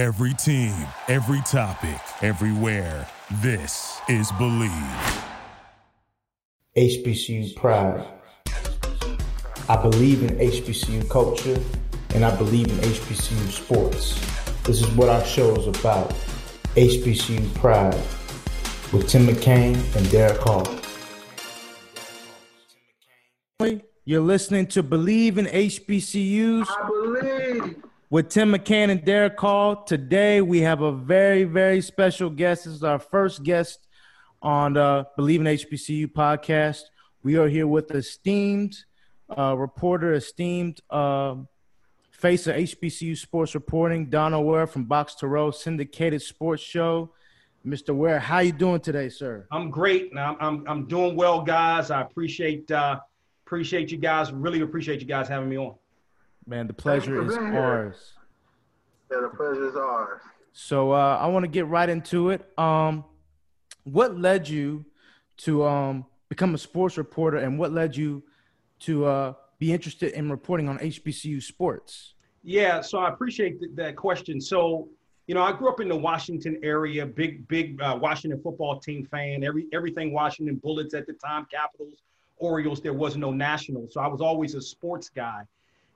Every team, every topic, everywhere. This is Bleav. HBCU pride. I believe in HBCU culture and I believe in HBCU sports. This is what our show is about. HBCU pride with Tim McCain and Derek Hall. You're listening to Bleav in HBCUs. I believe with Tim McCann and Derek Hall. Today we have a very, very special guest. This is our first guest on the Bleav in HBCU podcast. We are here with esteemed uh, reporter, esteemed uh, face of HBCU sports reporting, Donal Ware from Boxtorow syndicated sports show. Mr. Ware, how you doing today, sir? I'm great. I'm, I'm, I'm doing well, guys. I appreciate uh, appreciate you guys. Really appreciate you guys having me on. Man, the pleasure is ours. Yeah, the pleasure is ours. So uh, I want to get right into it. Um, what led you to um, become a sports reporter, and what led you to uh, be interested in reporting on HBCU sports? Yeah, so I appreciate th- that question. So, you know, I grew up in the Washington area, big, big uh, Washington football team fan. Every everything Washington Bullets at the time, Capitals, Orioles. There was no national, so I was always a sports guy.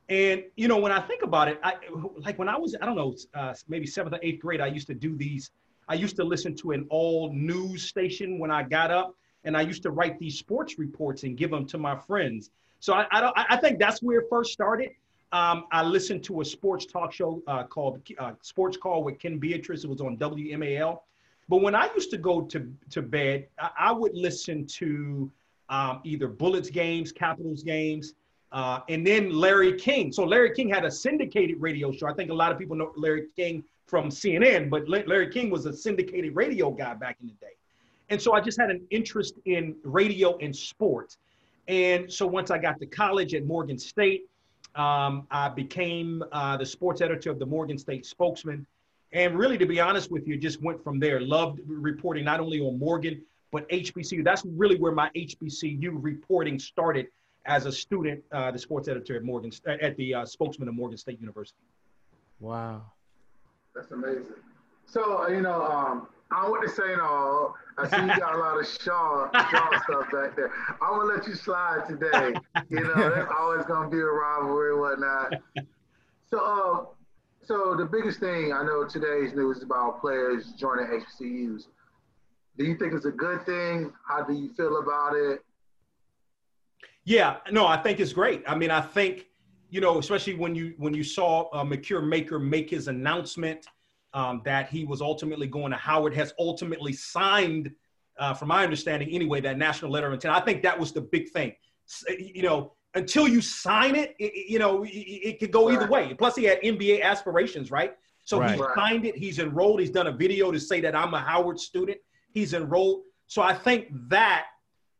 And you know, when I think about it, I like when I was I don't know uh, maybe seventh or eighth grade, I used to do these. I used to listen to an all news station when I got up, and I used to write these sports reports and give them to my friends. So I I, don't, I think that's where it first started. Um, I listened to a sports talk show uh, called uh, Sports Call with Ken Beatrice. It was on WMAL. But when I used to go to to bed, I, I would listen to um, either Bullets games, Capitals games. Uh, and then Larry King. So Larry King had a syndicated radio show. I think a lot of people know Larry King from CNN, but Larry King was a syndicated radio guy back in the day. And so I just had an interest in radio and sports. And so once I got to college at Morgan State, um, I became uh, the sports editor of the Morgan State Spokesman. And really, to be honest with you, just went from there. Loved reporting not only on Morgan, but HBCU. That's really where my HBCU reporting started as a student, uh, the sports editor at Morgan at the uh, spokesman of Morgan State University. Wow, that's amazing. So you know, um, I want to say no. I see you got a lot of Shaw, Shaw stuff back there. I'm gonna let you slide today. You know, there's always gonna be a rivalry and whatnot. So, uh, so the biggest thing I know today's news is about players joining HBCUs. Do you think it's a good thing? How do you feel about it? Yeah, no, I think it's great. I mean, I think you know, especially when you when you saw uh, Makur Maker make his announcement um, that he was ultimately going to Howard, has ultimately signed, uh, from my understanding anyway, that national letter of intent. I think that was the big thing. You know, until you sign it, it you know, it, it could go right. either way. Plus, he had NBA aspirations, right? So right. he signed it. He's enrolled. He's done a video to say that I'm a Howard student. He's enrolled. So I think that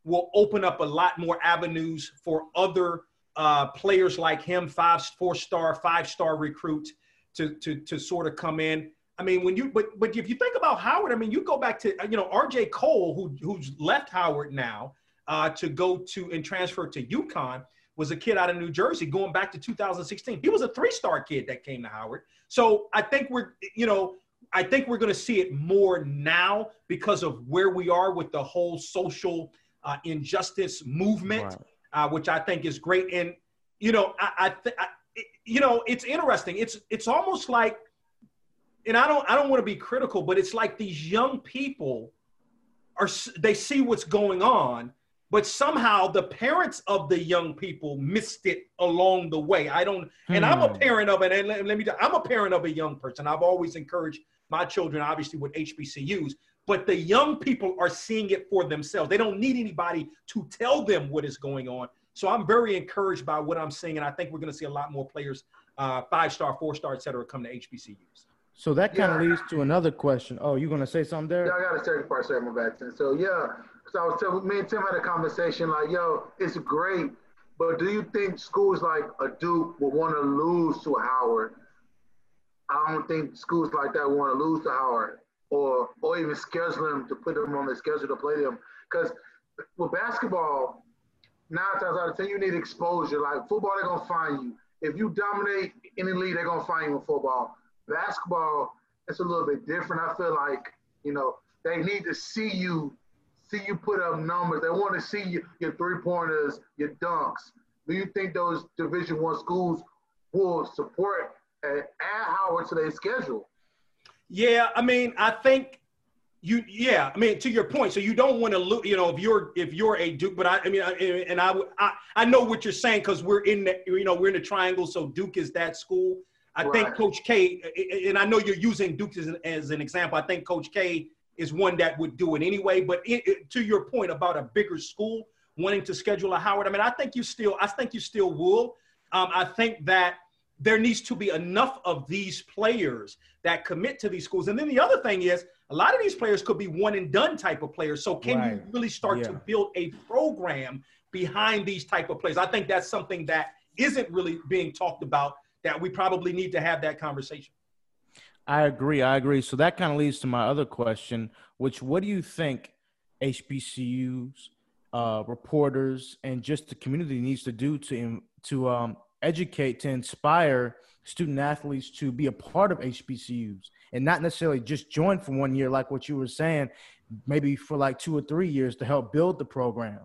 will open up a lot more avenues for other uh, players like him, five, four star, five star recruits to, to, to sort of come in. I mean, when you, but, but if you think about Howard, I mean, you go back to, you know, RJ Cole, who, who's left Howard now uh, to go to and transfer to UConn, was a kid out of New Jersey going back to 2016. He was a three star kid that came to Howard. So I think we're, you know, I think we're going to see it more now because of where we are with the whole social uh, injustice movement, right. uh, which I think is great. And you know, I, I, th- I, you know, it's interesting. It's it's almost like, and I don't I don't want to be critical, but it's like these young people are they see what's going on, but somehow the parents of the young people missed it along the way. I don't, hmm. and I'm a hmm. parent of it. And let, let me, I'm a parent of a young person. I've always encouraged my children, obviously, with HBCUs but the young people are seeing it for themselves. They don't need anybody to tell them what is going on. So I'm very encouraged by what I'm seeing, and I think we're going to see a lot more players, uh, five star, four star, et cetera, come to HBCUs. So that kind of yeah. leads to another question. Oh, you going to say something there? Yeah, I got a second part, sorry, my bad. So yeah, so I was telling me and Tim had a conversation like, yo, it's great, but do you think schools like a Duke will want to lose to Howard? I don't think schools like that want to lose to Howard or or even schedule them to put them on the schedule to play them. Because with basketball, nine times out of ten, you need exposure. Like football, they're gonna find you. If you dominate any league, they're gonna find you in football. Basketball, it's a little bit different. I feel like you know they need to see you see you put up numbers. They want to see you, your three pointers, your dunks. Do you think those Division One schools will support and add Howard to their schedule? Yeah, I mean, I think you yeah i mean to your point so you don't want to lose you know if you're if you're a duke but i, I mean I, and I, I i know what you're saying because we're in the you know we're in the triangle so duke is that school i right. think coach k and i know you're using duke as an, as an example i think coach k is one that would do it anyway but it, it, to your point about a bigger school wanting to schedule a howard i mean i think you still i think you still will um, i think that there needs to be enough of these players that commit to these schools and then the other thing is a lot of these players could be one and done type of players. So can right. you really start yeah. to build a program behind these type of players? I think that's something that isn't really being talked about that we probably need to have that conversation. I agree. I agree. So that kind of leads to my other question, which what do you think HBCUs, uh, reporters, and just the community needs to do to to um, educate, to inspire student athletes to be a part of HBCUs and not necessarily just join for one year, like what you were saying, maybe for like two or three years to help build the program.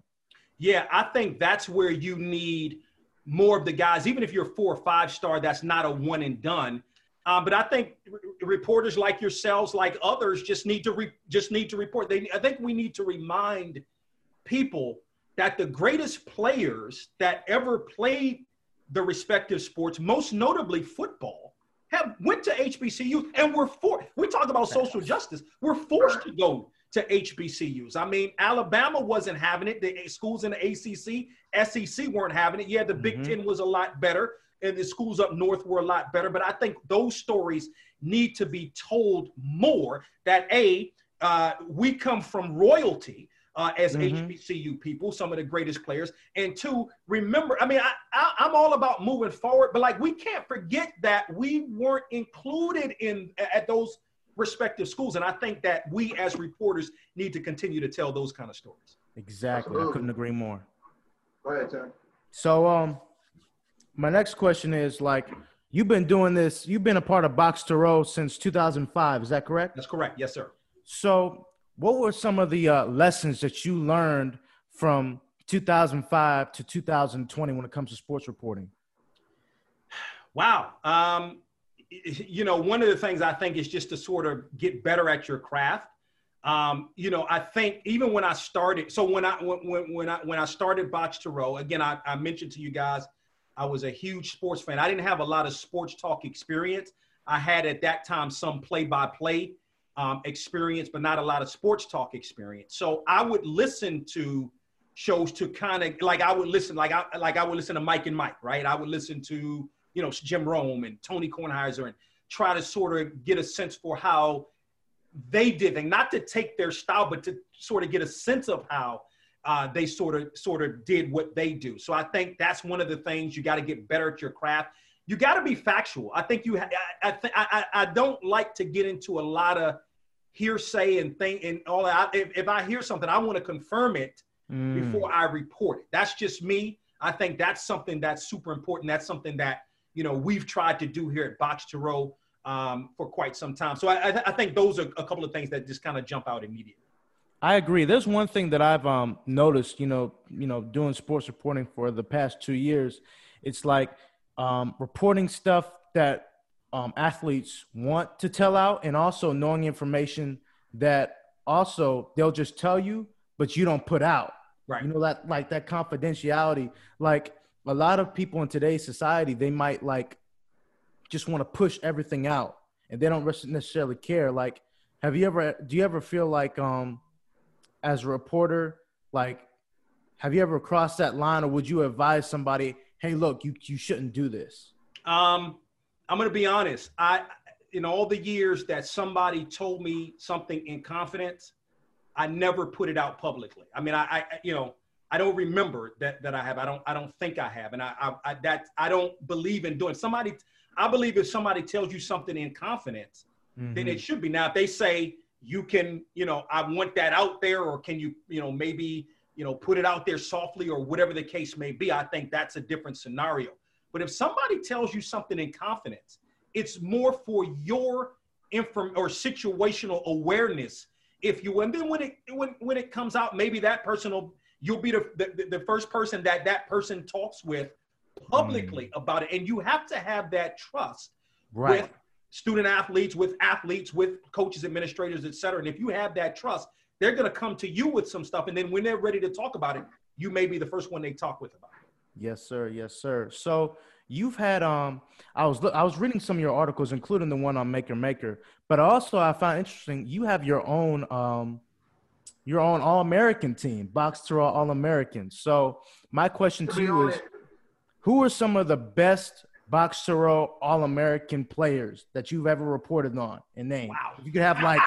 Yeah, I think that's where you need more of the guys, even if you're four or five star, that's not a one and done. Um, but I think reporters like yourselves, like others, just need to re- just need to report. They, I think we need to remind people that the greatest players that ever played the respective sports, most notably football, have went to HBCU and we're for we talk about social justice. We're forced to go to HBCUs. I mean, Alabama wasn't having it. The schools in the ACC, SEC weren't having it. Yeah, the Big mm-hmm. Ten was a lot better, and the schools up north were a lot better. But I think those stories need to be told more. That a uh, we come from royalty uh, as mm-hmm. HBCU people, some of the greatest players. And two, remember, I mean, I, I, I'm all about moving forward, but like we can't forget that we weren't included in at those respective schools. And I think that we as reporters need to continue to tell those kind of stories. Exactly. Absolutely. I couldn't agree more. Go ahead, John. So um my next question is like you've been doing this, you've been a part of Boxtorow since 2005, is that correct? That's correct. Yes, sir. So what were some of the uh, lessons that you learned from 2005 to 2020 when it comes to sports reporting? Wow. Um, you know, one of the things I think is just to sort of get better at your craft. Um, you know, I think even when I started, so when I when when I when I started Boxtorow, again, I, I mentioned to you guys, I was a huge sports fan. I didn't have a lot of sports talk experience. I had at that time some play by play um, experience, but not a lot of sports talk experience. So I would listen to shows to kind of like I would listen like I like I would listen to Mike and Mike, right? I would listen to you know Jim Rome and Tony Kornheiser and try to sort of get a sense for how they did things, not to take their style, but to sort of get a sense of how uh, they sort of sort of did what they do. So I think that's one of the things you got to get better at your craft. You got to be factual. I think you. Ha- I, I, I I don't like to get into a lot of hearsay and thing and all that. If, if I hear something, I want to confirm it mm. before I report it. That's just me. I think that's something that's super important. That's something that you know we've tried to do here at Boxtorow um, for quite some time. So I, I, I think those are a couple of things that just kind of jump out immediately. I agree. There's one thing that I've um, noticed, you know, you know, doing sports reporting for the past two years. It's like um, reporting stuff that um, athletes want to tell out and also knowing information that also they'll just tell you but you don't put out. Right. You know that like that confidentiality like a lot of people in today's society they might like just want to push everything out and they don't necessarily care. Like have you ever do you ever feel like um as a reporter like have you ever crossed that line or would you advise somebody hey look you you shouldn't do this um I'm going to be honest. I, in all the years that somebody told me something in confidence, I never put it out publicly. I mean, I, I you know, I don't remember that that I have. I don't. I don't think I have. And I, I, I that I don't believe in doing. Somebody, I believe if somebody tells you something in confidence, mm-hmm. then it should be. Now, if they say you can, you know, I want that out there, or can you, you know, maybe, you know, put it out there softly, or whatever the case may be. I think that's a different scenario. But if somebody tells you something in confidence, it's more for your inform or situational awareness, if you. And then when it when when it comes out, maybe that person will you'll be the the, the first person that that person talks with publicly mm. about it, and you have to have that trust right. with student athletes, with athletes, with coaches, administrators, et cetera. And if you have that trust, they're going to come to you with some stuff, and then when they're ready to talk about it, you may be the first one they talk with about it. Yes, sir. Yes, sir. So you've had um I was I was reading some of your articles, including the one on Makur Maker, but also I found interesting you have your own um your own All American team, Box to All American. So my question to, you is, who are some of the best Box to All American players that you've ever reported on and name? Wow. You could have like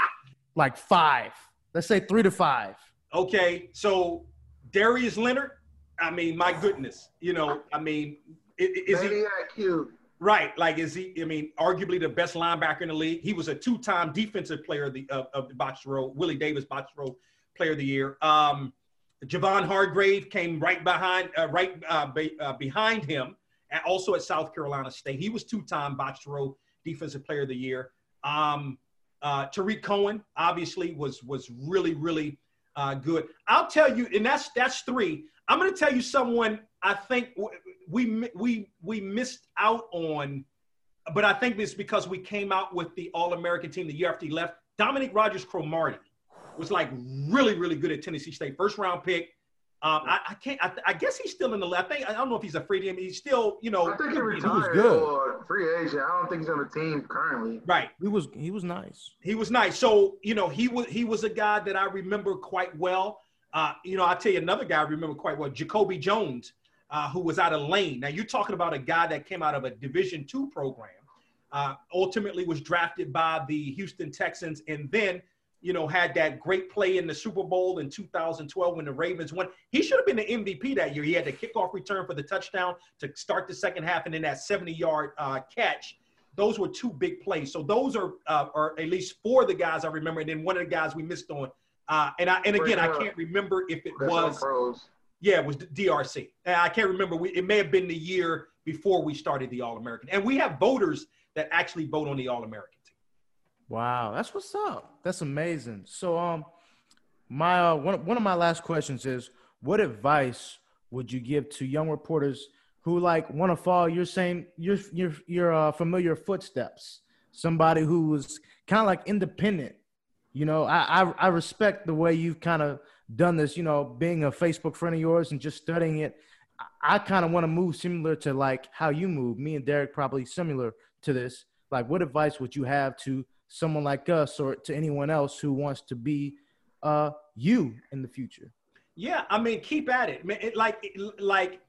like five, let's say three to five. Okay, so Darius Leonard. I mean, my goodness, you know, I mean, is he cute? Right, like is he? I mean, arguably the best linebacker in the league. He was a two-time defensive player of the of, of the box row. Willie Davis box row player of the year. Um, Javon Hargrave came right behind, uh, right uh, be, uh, behind him, and also at South Carolina State. He was two-time box row defensive player of the year. Um, uh, Tarik Cohen obviously was was really really uh, good. I'll tell you, and that's that's three. I'm going to tell you someone I think we we we missed out on, but I think it's because we came out with the All American team the year after he left. Dominique Rodgers-Cromartie was like really really good at Tennessee State, first round pick. Um, I, I, can't. I, I, guess he's still in the. I think I don't know if he's a free agent. He's still, you know. I think he retired he or free agent. I don't think he's on the team currently. Right. He was. He was nice. He was nice. So you know, he was. He was a guy that I remember quite well. Uh, you know, I'll tell you another guy I remember quite well, Jacoby Jones, uh, who was out of Lane. Now you're talking about a guy that came out of a Division two program, uh, ultimately was drafted by the Houston Texans, and then you know had that great play in the Super Bowl in 2012 when the Ravens won. He should have been the MVP that year. He had the kickoff return for the touchdown to start the second half, and then that 70 yard uh, catch. Those were two big plays. So those are, uh, are at least four of the guys I remember, and then one of the guys we missed on uh, and I and again, I can't remember if it was. Yeah, it was DRC. I can't remember. We, it may have been the year before we started the All American, and we have voters that actually vote on the All American. Wow, that's what's up. That's amazing. So, um, my uh, one one of my last questions is, what advice would you give to young reporters who like want to follow your same your your your uh, familiar footsteps? Somebody who's kind of like independent you know, I, I, I respect the way you've kind of done this, you know, being a Facebook friend of yours and just studying it. I, I kind of want to move similar to like how you move. Me and Derek probably similar to this. Like, what advice would you have to someone like us or to anyone else who wants to be uh, you in the future? Yeah, I mean, keep at it. it like, like,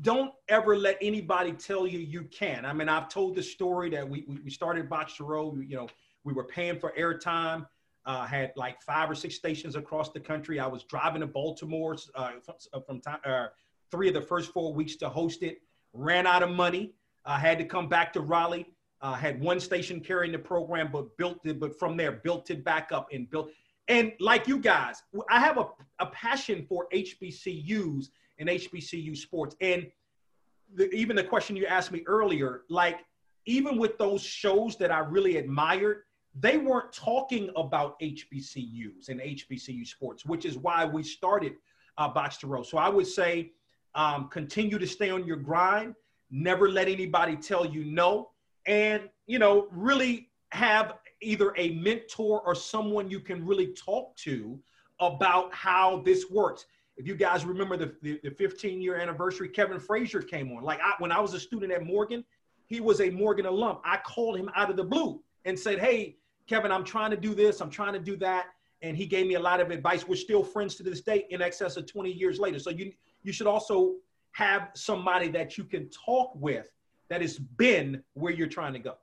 don't ever let anybody tell you you can. I mean, I've told the story that we we started Boxtorow. You know, we were paying for airtime. Uh, had like five or six stations across the country. I was driving to Baltimore uh, from, uh, from time, uh, three of the first four weeks to host it. Ran out of money. I had to come back to Raleigh. Uh, had one station carrying the program, but built it. But from there, built it back up and built. And like you guys, I have a, a passion for HBCUs and HBCU sports. And the, even the question you asked me earlier, like even with those shows that I really admired, they weren't talking about HBCUs and HBCU sports, which is why we started uh, Boxtorow. So I would say um, continue to stay on your grind, never let anybody tell you no, and you know really have either a mentor or someone you can really talk to about how this works. If you guys remember the, the, the 15 year anniversary, Kevin Frazier came on. Like I, when I was a student at Morgan, he was a Morgan alum. I called him out of the blue and said, Hey, Kevin, I'm trying to do this, I'm trying to do that. And he gave me a lot of advice. We're still friends to this day in excess of 20 years later. So you you should also have somebody that you can talk with that has been where you're trying to go.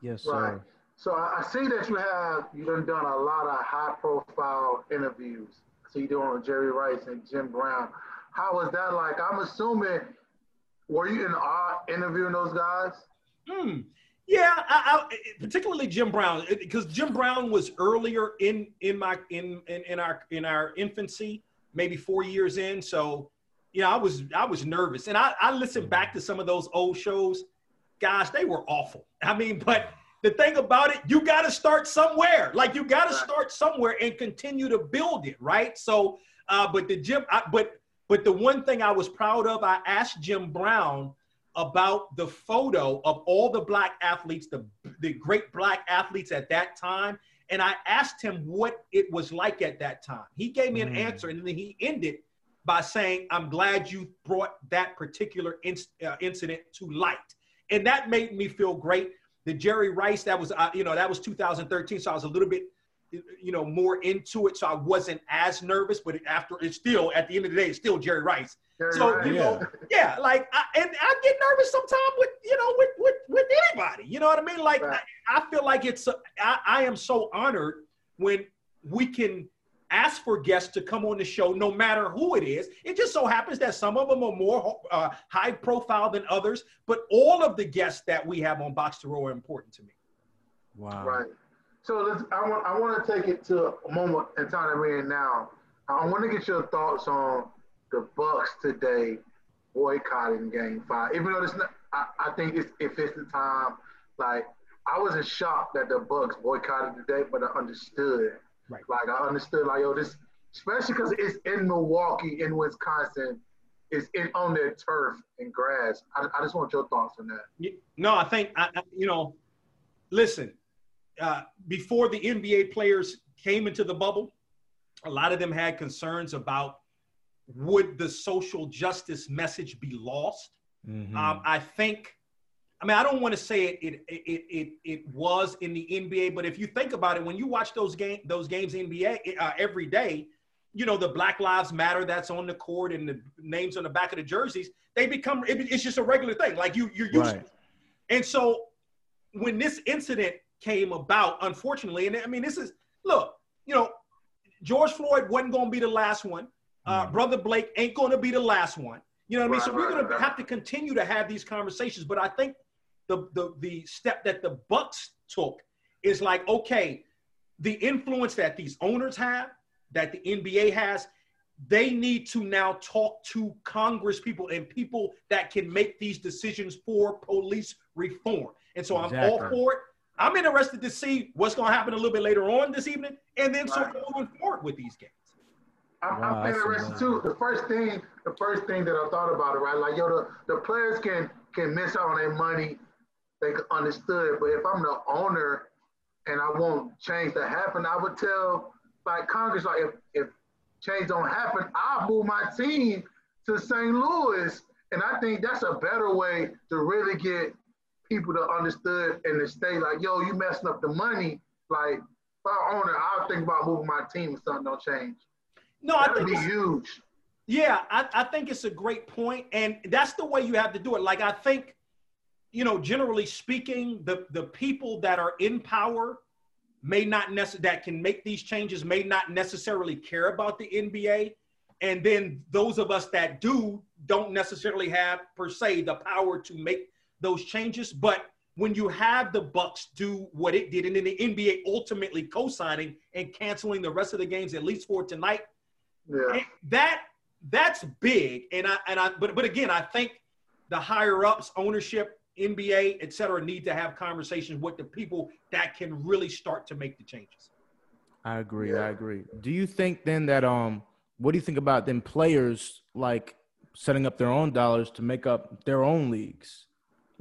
Yes, sir. Right. So I see that you have you done done a lot of high profile interviews. So you're doing with Jerry Rice and Jim Brown. How was that like? I'm assuming were you in art interviewing those guys? Hmm. Yeah, I, I, particularly Jim Brown, because Jim Brown was earlier in in my in, in in our in our infancy, maybe four years in. So, you know, I was I was nervous, and I I listened back to some of those old shows. Gosh, they were awful. I mean, but the thing about it, you got to start somewhere. Like you got to start somewhere and continue to build it, right? So, uh, but the Jim, I, but but the one thing I was proud of, I asked Jim Brown about the photo of all the black athletes, the the great black athletes at that time, and I asked him what it was like at that time. He gave me an mm. answer, and then he ended by saying, "I'm glad you brought that particular uh, incident to light," and that made me feel great. The Jerry Rice, that was uh, you know that was 2013, so I was a little bit you know more into it, so I wasn't as nervous. But after it's still at the end of the day, it's still Jerry Rice. Jerry so Rice. you know, yeah, like I, and I get nervous sometimes with you know with with with anybody. You know what I mean? Like right. I, I, feel like it's I, I am so honored when we can ask for guests to come on the show, no matter who it is. It just so happens that some of them are more uh, high profile than others, but all of the guests that we have on Boxtorow are important to me. Wow. Right. So let's, I want I want to take it to a moment in time that we're in now. I want to get your thoughts on the Bucks today boycotting Game Five. Even though it's not, I, I think it's if it's the time. Like I wasn't shocked that the Bucks boycotted today, but I understood. Right. Like I understood. Like yo, this especially because it's in Milwaukee, in Wisconsin. It's in on their turf and grass. I, I just want your thoughts on that. No, I think I, you know. Listen, uh, before the NBA players came into the bubble, a lot of them had concerns about would the social justice message be lost. Mm-hmm. Um, I think. I mean, I don't want to say it, it it, it it was in the NBA, but if you think about it, when you watch those game those games NBA uh, every day, you know the Black Lives Matter that's on the court and the names on the back of the jerseys, they become it, it's just a regular thing. Like you you're used right. to. And so when this incident came about, unfortunately. And I mean, this is look, you know, George Floyd wasn't going to be the last one. Uh, mm-hmm. Brother Blake ain't going to be the last one. You know what right, I mean? So we're going to have to continue to have these conversations. But I think the the the step that the Bucks took is like, okay, the influence that these owners have, that the NBA has, they need to now talk to Congress people and people that can make these decisions for police reform. And so exactly. I'm all for it. I'm interested to see what's going to happen a little bit later on this evening, and then sort of moving forward with these games. I'm, wow, I'm interested too. The first thing, the first thing that I thought about it, right? Like, yo, the, the players can can miss out on their money. They understood, but if I'm the owner and I want change to happen, I would tell like Congress, like if, if change don't happen, I'll move my team to St. Louis. And I think that's a better way to really get people to understood and to stay like, yo, you messing up the money. Like, if I owner, I'll think about moving my team if something don't change. No, That'd I think be huge. Yeah, I, I think it's a great point, and that's the way you have to do it. Like, I think, you know, generally speaking, the the people that are in power may not necessarily that can make these changes may not necessarily care about the NBA, and then those of us that do don't necessarily have per se the power to make those changes. But when you have the Bucks do what it did, and then the NBA ultimately co-signing and canceling the rest of the games, at least for tonight, yeah. that that's big. And I and I but but again, I think the higher ups, ownership, NBA, et cetera, need to have conversations with the people that can really start to make the changes. I agree. Yeah. I agree. Do you think then that um what do you think about then players like setting up their own dollars to make up their own leagues?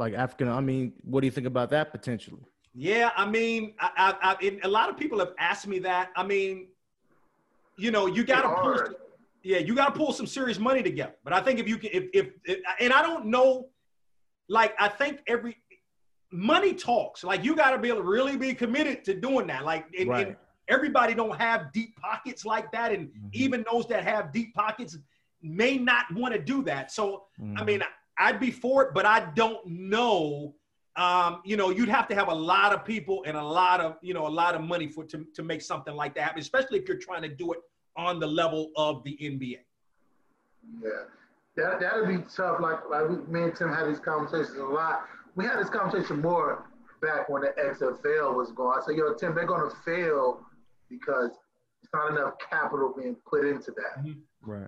like African. I mean, what do you think about that potentially? Yeah, I mean, a lot of people have asked me that. I mean, you know, you got to pull. Some, yeah, you got to pull some serious money together. But I think if you can, if, if, if and I don't know, like I think every money talks. Like you got to be able to really be committed to doing that. Like and, right. and everybody don't have deep pockets like that, and mm-hmm. even those that have deep pockets may not want to do that. So mm-hmm. I mean, I'd be for it, but I don't know. Um, you know, you'd have to have a lot of people and a lot of, you know, a lot of money for to, to make something like that happen, especially if you're trying to do it on the level of the NBA. Yeah, that that'd be tough. Like like we, me and Tim had these conversations a lot. We had this conversation more back when the XFL was going. I said, yo, Tim, they're gonna fail because it's not enough capital being put into that. Mm-hmm. Right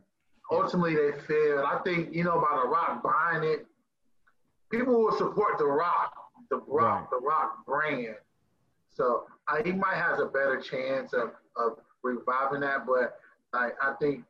ultimately they failed. I think, you know, about The Rock buying it, people will support The Rock. the Rock, right. the Rock brand. So uh, he might have a better chance of, of reviving that, but I, I think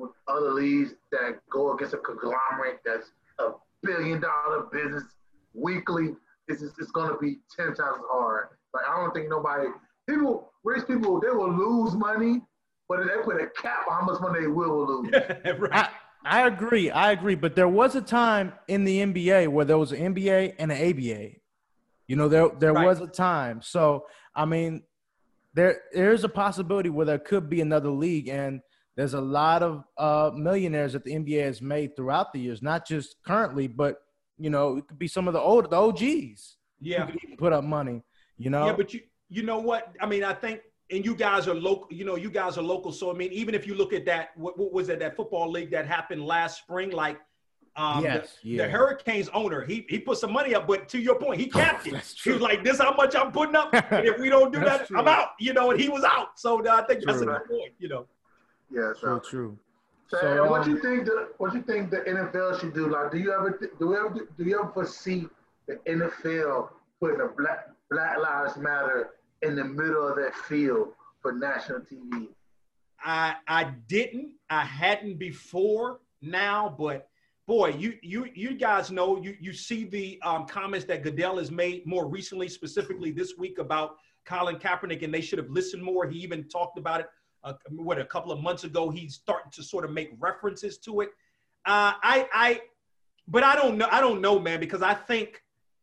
with other leagues that go against a conglomerate that's a billion dollar business weekly, it's, it's going to be 10 times hard. Like, I don't think nobody, people, rich people, they will lose money, but if they put a cap on how much money they will lose. right. I, I agree. I agree. But there was a time in the NBA where there was an NBA and an ABA. You know, there there right. was a time. So I mean, there there's a possibility where there could be another league, and there's a lot of uh, millionaires that the NBA has made throughout the years, not just currently, but you know, it could be some of the old the OGs. Yeah, put up money. You know. Yeah, but you you know what? I mean, I think and you guys are local, you know, you guys are local. So I mean, even if you look at that, what, what was it, that football league that happened last spring, like um, yes, the, yeah. the, Hurricanes owner, he he put some money up, but to your point, he capped it. He was like, "This is how much I'm putting up, and if we don't do that, true. I'm out." You know, and he was out. So I think true. that's a good point. You know. Yeah, so true. So, so um, what you think? The, what you think the NFL should do? Like, do you ever do you ever do you ever foresee the NFL putting a Black Black Lives Matter in the middle of that field for national TV? I I didn't. I hadn't before now, but boy, you you you guys know you you see the um, comments that Goodell has made more recently, specifically this week about Colin Kaepernick, and they should have listened more. He even talked about it. Uh, what a couple of months ago, he's starting to sort of make references to it. Uh, I I, but I don't know. I don't know, man, because I think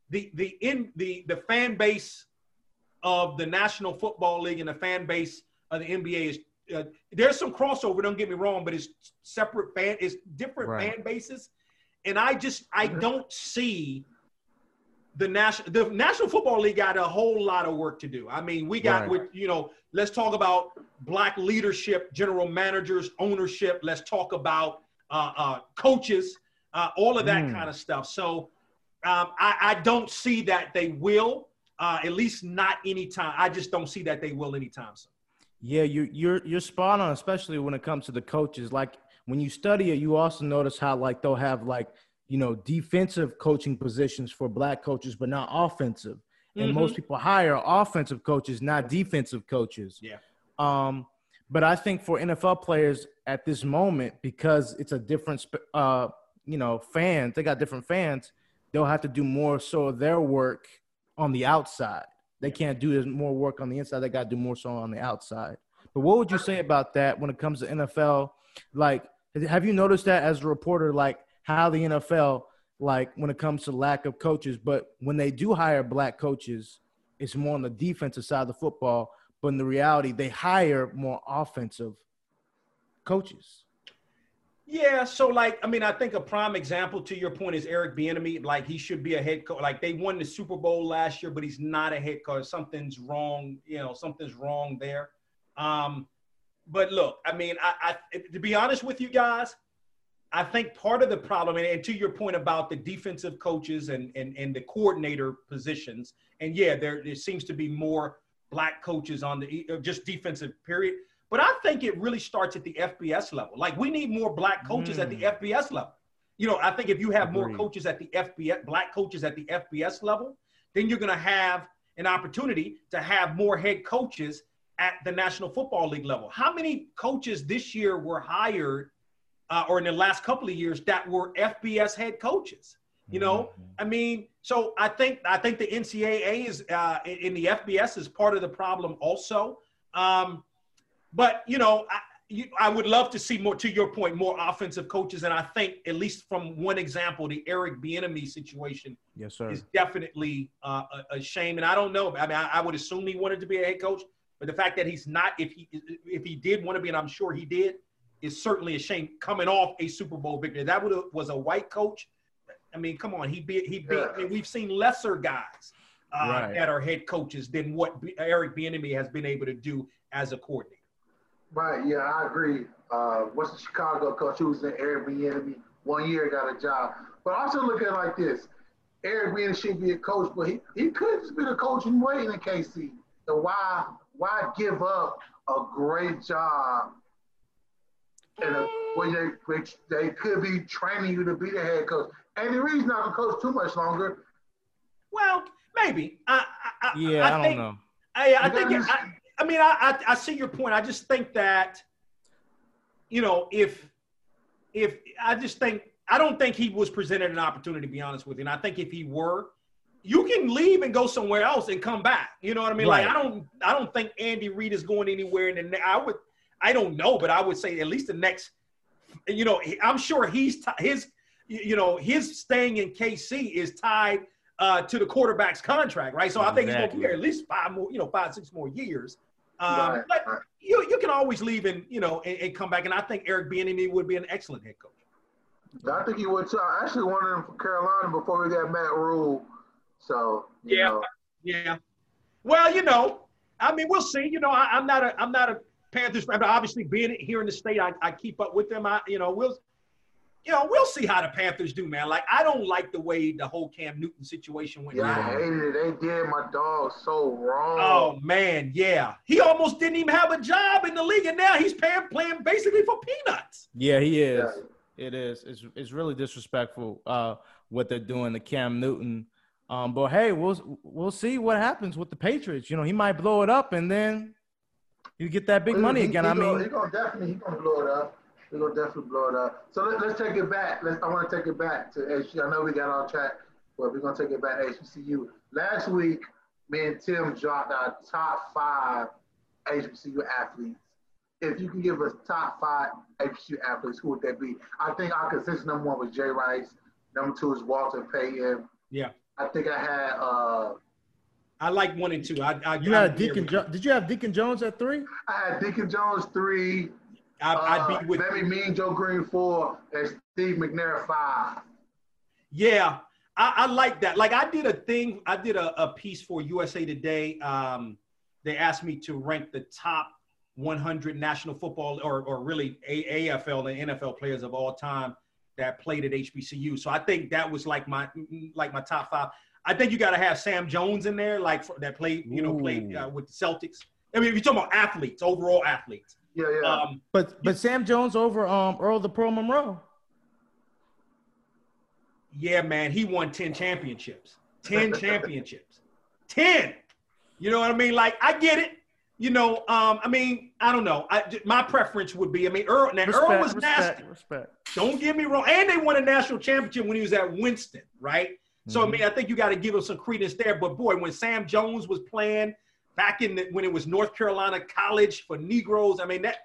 the the in the the fan base of the National Football League and the fan base of the NBA is uh, there's some crossover. Don't get me wrong, but it's separate fan, it's different right. fan bases, and I just I mm-hmm. don't see the national the National Football League got a whole lot of work to do. I mean, we got right. with you know, let's talk about black leadership, general managers, ownership. Let's talk about uh, uh, coaches, uh, all of that mm. kind of stuff. So um, I, I don't see that they will. Uh, at least not anytime. I just don't see that they will anytime soon. Yeah, you you're you're spot on, especially when it comes to the coaches. Like when you study it, you also notice how like they'll have like you know defensive coaching positions for black coaches, but not offensive. And mm-hmm. most people hire offensive coaches, not defensive coaches. Yeah. Um, but I think for NFL players at this moment, because it's a different, uh, you know, fans, they got different fans. They'll have to do more so of their work on the outside. They can't do more work on the inside. They got to do more so on the outside. But what would you say about that when it comes to NFL? Like, have you noticed that as a reporter, like how the NFL, like when it comes to lack of coaches, but when they do hire black coaches, it's more on the defensive side of the football. But in the reality, they hire more offensive coaches. Yeah, so like I mean, I think a prime example to your point is Eric Bieniemy. Like he should be a head coach. Like they won the Super Bowl last year, but he's not a head coach. Something's wrong. You know, something's wrong there. Um, but look, I mean, I, I to be honest with you guys, I think part of the problem, and, and, to your point about the defensive coaches and and and the coordinator positions, and yeah, there there seems to be more black coaches on the just defensive period. But I think it really starts at the FBS level. Like we need more black coaches mm. at the mm. FBS level. You know, I think if you have Agreed. more coaches at the FBS, black coaches at the FBS level, then you're going to have an opportunity to have more head coaches at the National Football League level. How many coaches this year were hired, uh, or in the last couple of years, that were FBS head coaches? You know, mm-hmm. I mean, so I think I think the NCAA is uh, in the FBS is part of the problem also. Um, but you know, I, you, I would love to see more. To your point, more offensive coaches, and I think at least from one example, the Eric Bieniemy situation, yes, sir, is definitely uh, a, a, shame. And I don't know. I mean, I, I, would assume he wanted to be a head coach, but the fact that he's not, if he if he did want to be, and I'm sure he did, is certainly a shame. Coming off a Super Bowl victory, that would have was a white coach. I mean, come on, he beat he beat. I mean, we've seen lesser guys uh, right. that are head coaches than what Eric Bieniemy has been able to do as a coordinator. Right. Yeah, I agree. Uh, what's the Chicago coach who was in Eric Bieniemy? One year got a job. But also look at it like this: Eric Bieniemy should be a coach, but he, he could just be a coach and waiting in the KC. So why why give up a great job and a, when they which they could be training you to be the head coach? And the reason not to coach too much longer. Well, maybe. I, I, yeah, I, I, don't think, know. I, I think. It, I, I mean, I, I, I see your point. I just think that, you know, if, if I just think I don't think he was presented an opportunity. To be honest with you, and I think if he were, you can leave and go somewhere else and come back. You know what I mean? Right. Like I don't, I don't think Andy Reid is going anywhere. In the, I would, I don't know, but I would say at least the next. You know, I'm sure he's t- his, you know, his staying in KC is tied uh, to the quarterback's contract, right? So I think he's going to Exactly. be here at least five more, you know, five six more years. Um, Right, but you you can always leave and you know and, and come back, and I think Eric Bieniemy would be an excellent head coach. I think he would too. I actually wanted him for Carolina before we got Matt Rhule. So you Yeah. know, Yeah. Well, you know, I mean, we'll see. You know, I, I'm not a I'm not a Panthers fan, but obviously being here in the state, I, I keep up with them. I you know we'll you know we'll see how the Panthers do, man. Like I don't like the way the whole Cam Newton situation went yeah, I down. hated it. They did my dog so wrong. Oh man, yeah. He almost didn't even have a job in the league, and now he's paying playing basically for peanuts. Yeah, he is. Yeah. It is. It's it's really disrespectful uh, what they're doing to Cam Newton. Um, but hey, we'll we'll see what happens with the Patriots. You know, he might blow it up and then you get that big money he- again. he I gonna, mean, he's gonna definitely he's gonna blow it up. He's gonna definitely blow it up. So let, let's take it back. Let's, I want to take it back to HBCU. I know we got our track, but we're gonna take it back to HBCU. Last week, me and Tim dropped our top five HBCU athletes. If you can give us top five HBCU athletes, who would that be? I think our consensus number one was Jay Rice. Number two is Walter Payton. Yeah. I think I had uh, I like one and two. I, I you had I'm Deacon. here Jo- did you have Deacon Jones at three? I had Deacon Jones three. I, Uh, I'd be with maybe me and Joe Greene four and Steve McNair five. Yeah, I, I like that. Like I did a thing, I did a, a piece for USA Today. Um, they asked me to rank the top 100 national football or, or really A- AFL and NFL players of all time that played at HBCU. So I think that was like my like my top five. I think you got to have Sam Jones in there, like for, that played you know played uh, with the Celtics. I mean, if you're talking about athletes, overall athletes. Yeah, yeah. Um, But but Sam Jones over um Earl the Pearl Monroe. Yeah, man, he won 10 championships. 10 championships. 10. You know what I mean? Like, I get it. You know, um, I mean, I don't know. I, my preference would be, I mean, Earl, now Respect, Earl was nasty. respect, respect. Don't get me wrong. And they won a national championship when he was at Winston, right? So, I mean, I think you got to give him some credence there. But boy, when Sam Jones was playing back in the, when it was North Carolina College for Negroes, I mean, that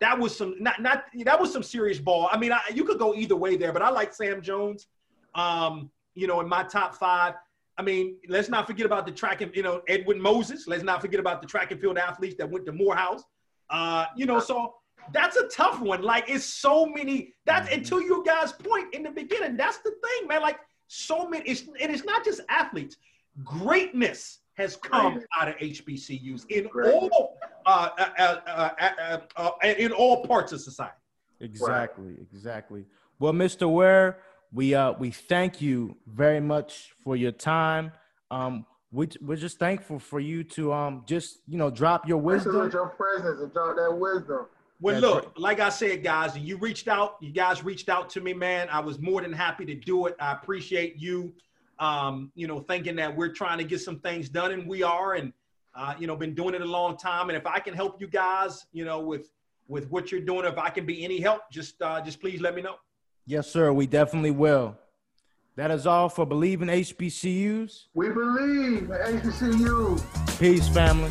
that was some not not that was some serious ball. I mean, I, you could go either way there, but I like Sam Jones. Um, you know, in my top five. I mean, let's not forget about the track and you know Edwin Moses. Let's not forget about the track and field athletes that went to Morehouse. Uh, you know, so that's a tough one. Like it's so many. That's Mhm. and to you guys' point in the beginning. That's the thing, man. Like so many. It's and it's not just athletes. Greatness has come Greatness. out of HBCUs in Greatness. all uh, uh, uh, uh, uh, uh, uh, in all parts of society. Exactly, exactly. Well, Mr. Ware, we uh we thank you very much for your time. Um, we we're just thankful for you to um just you know drop your Wisdom. wisdom. your presence and drop that wisdom. Well, That's look, like I said, guys, you reached out. You guys reached out to me, man. I was more than happy to do it. I appreciate you, um, you know, thinking that we're trying to get some things done, and we are, and uh, you know, been doing it a long time. And if I can help you guys, you know, with with what you're doing, if I can be any help, just uh, just please let me know. Yes, sir. We definitely will. That is all for believing HBCUs. We believe in HBCU. Peace, family.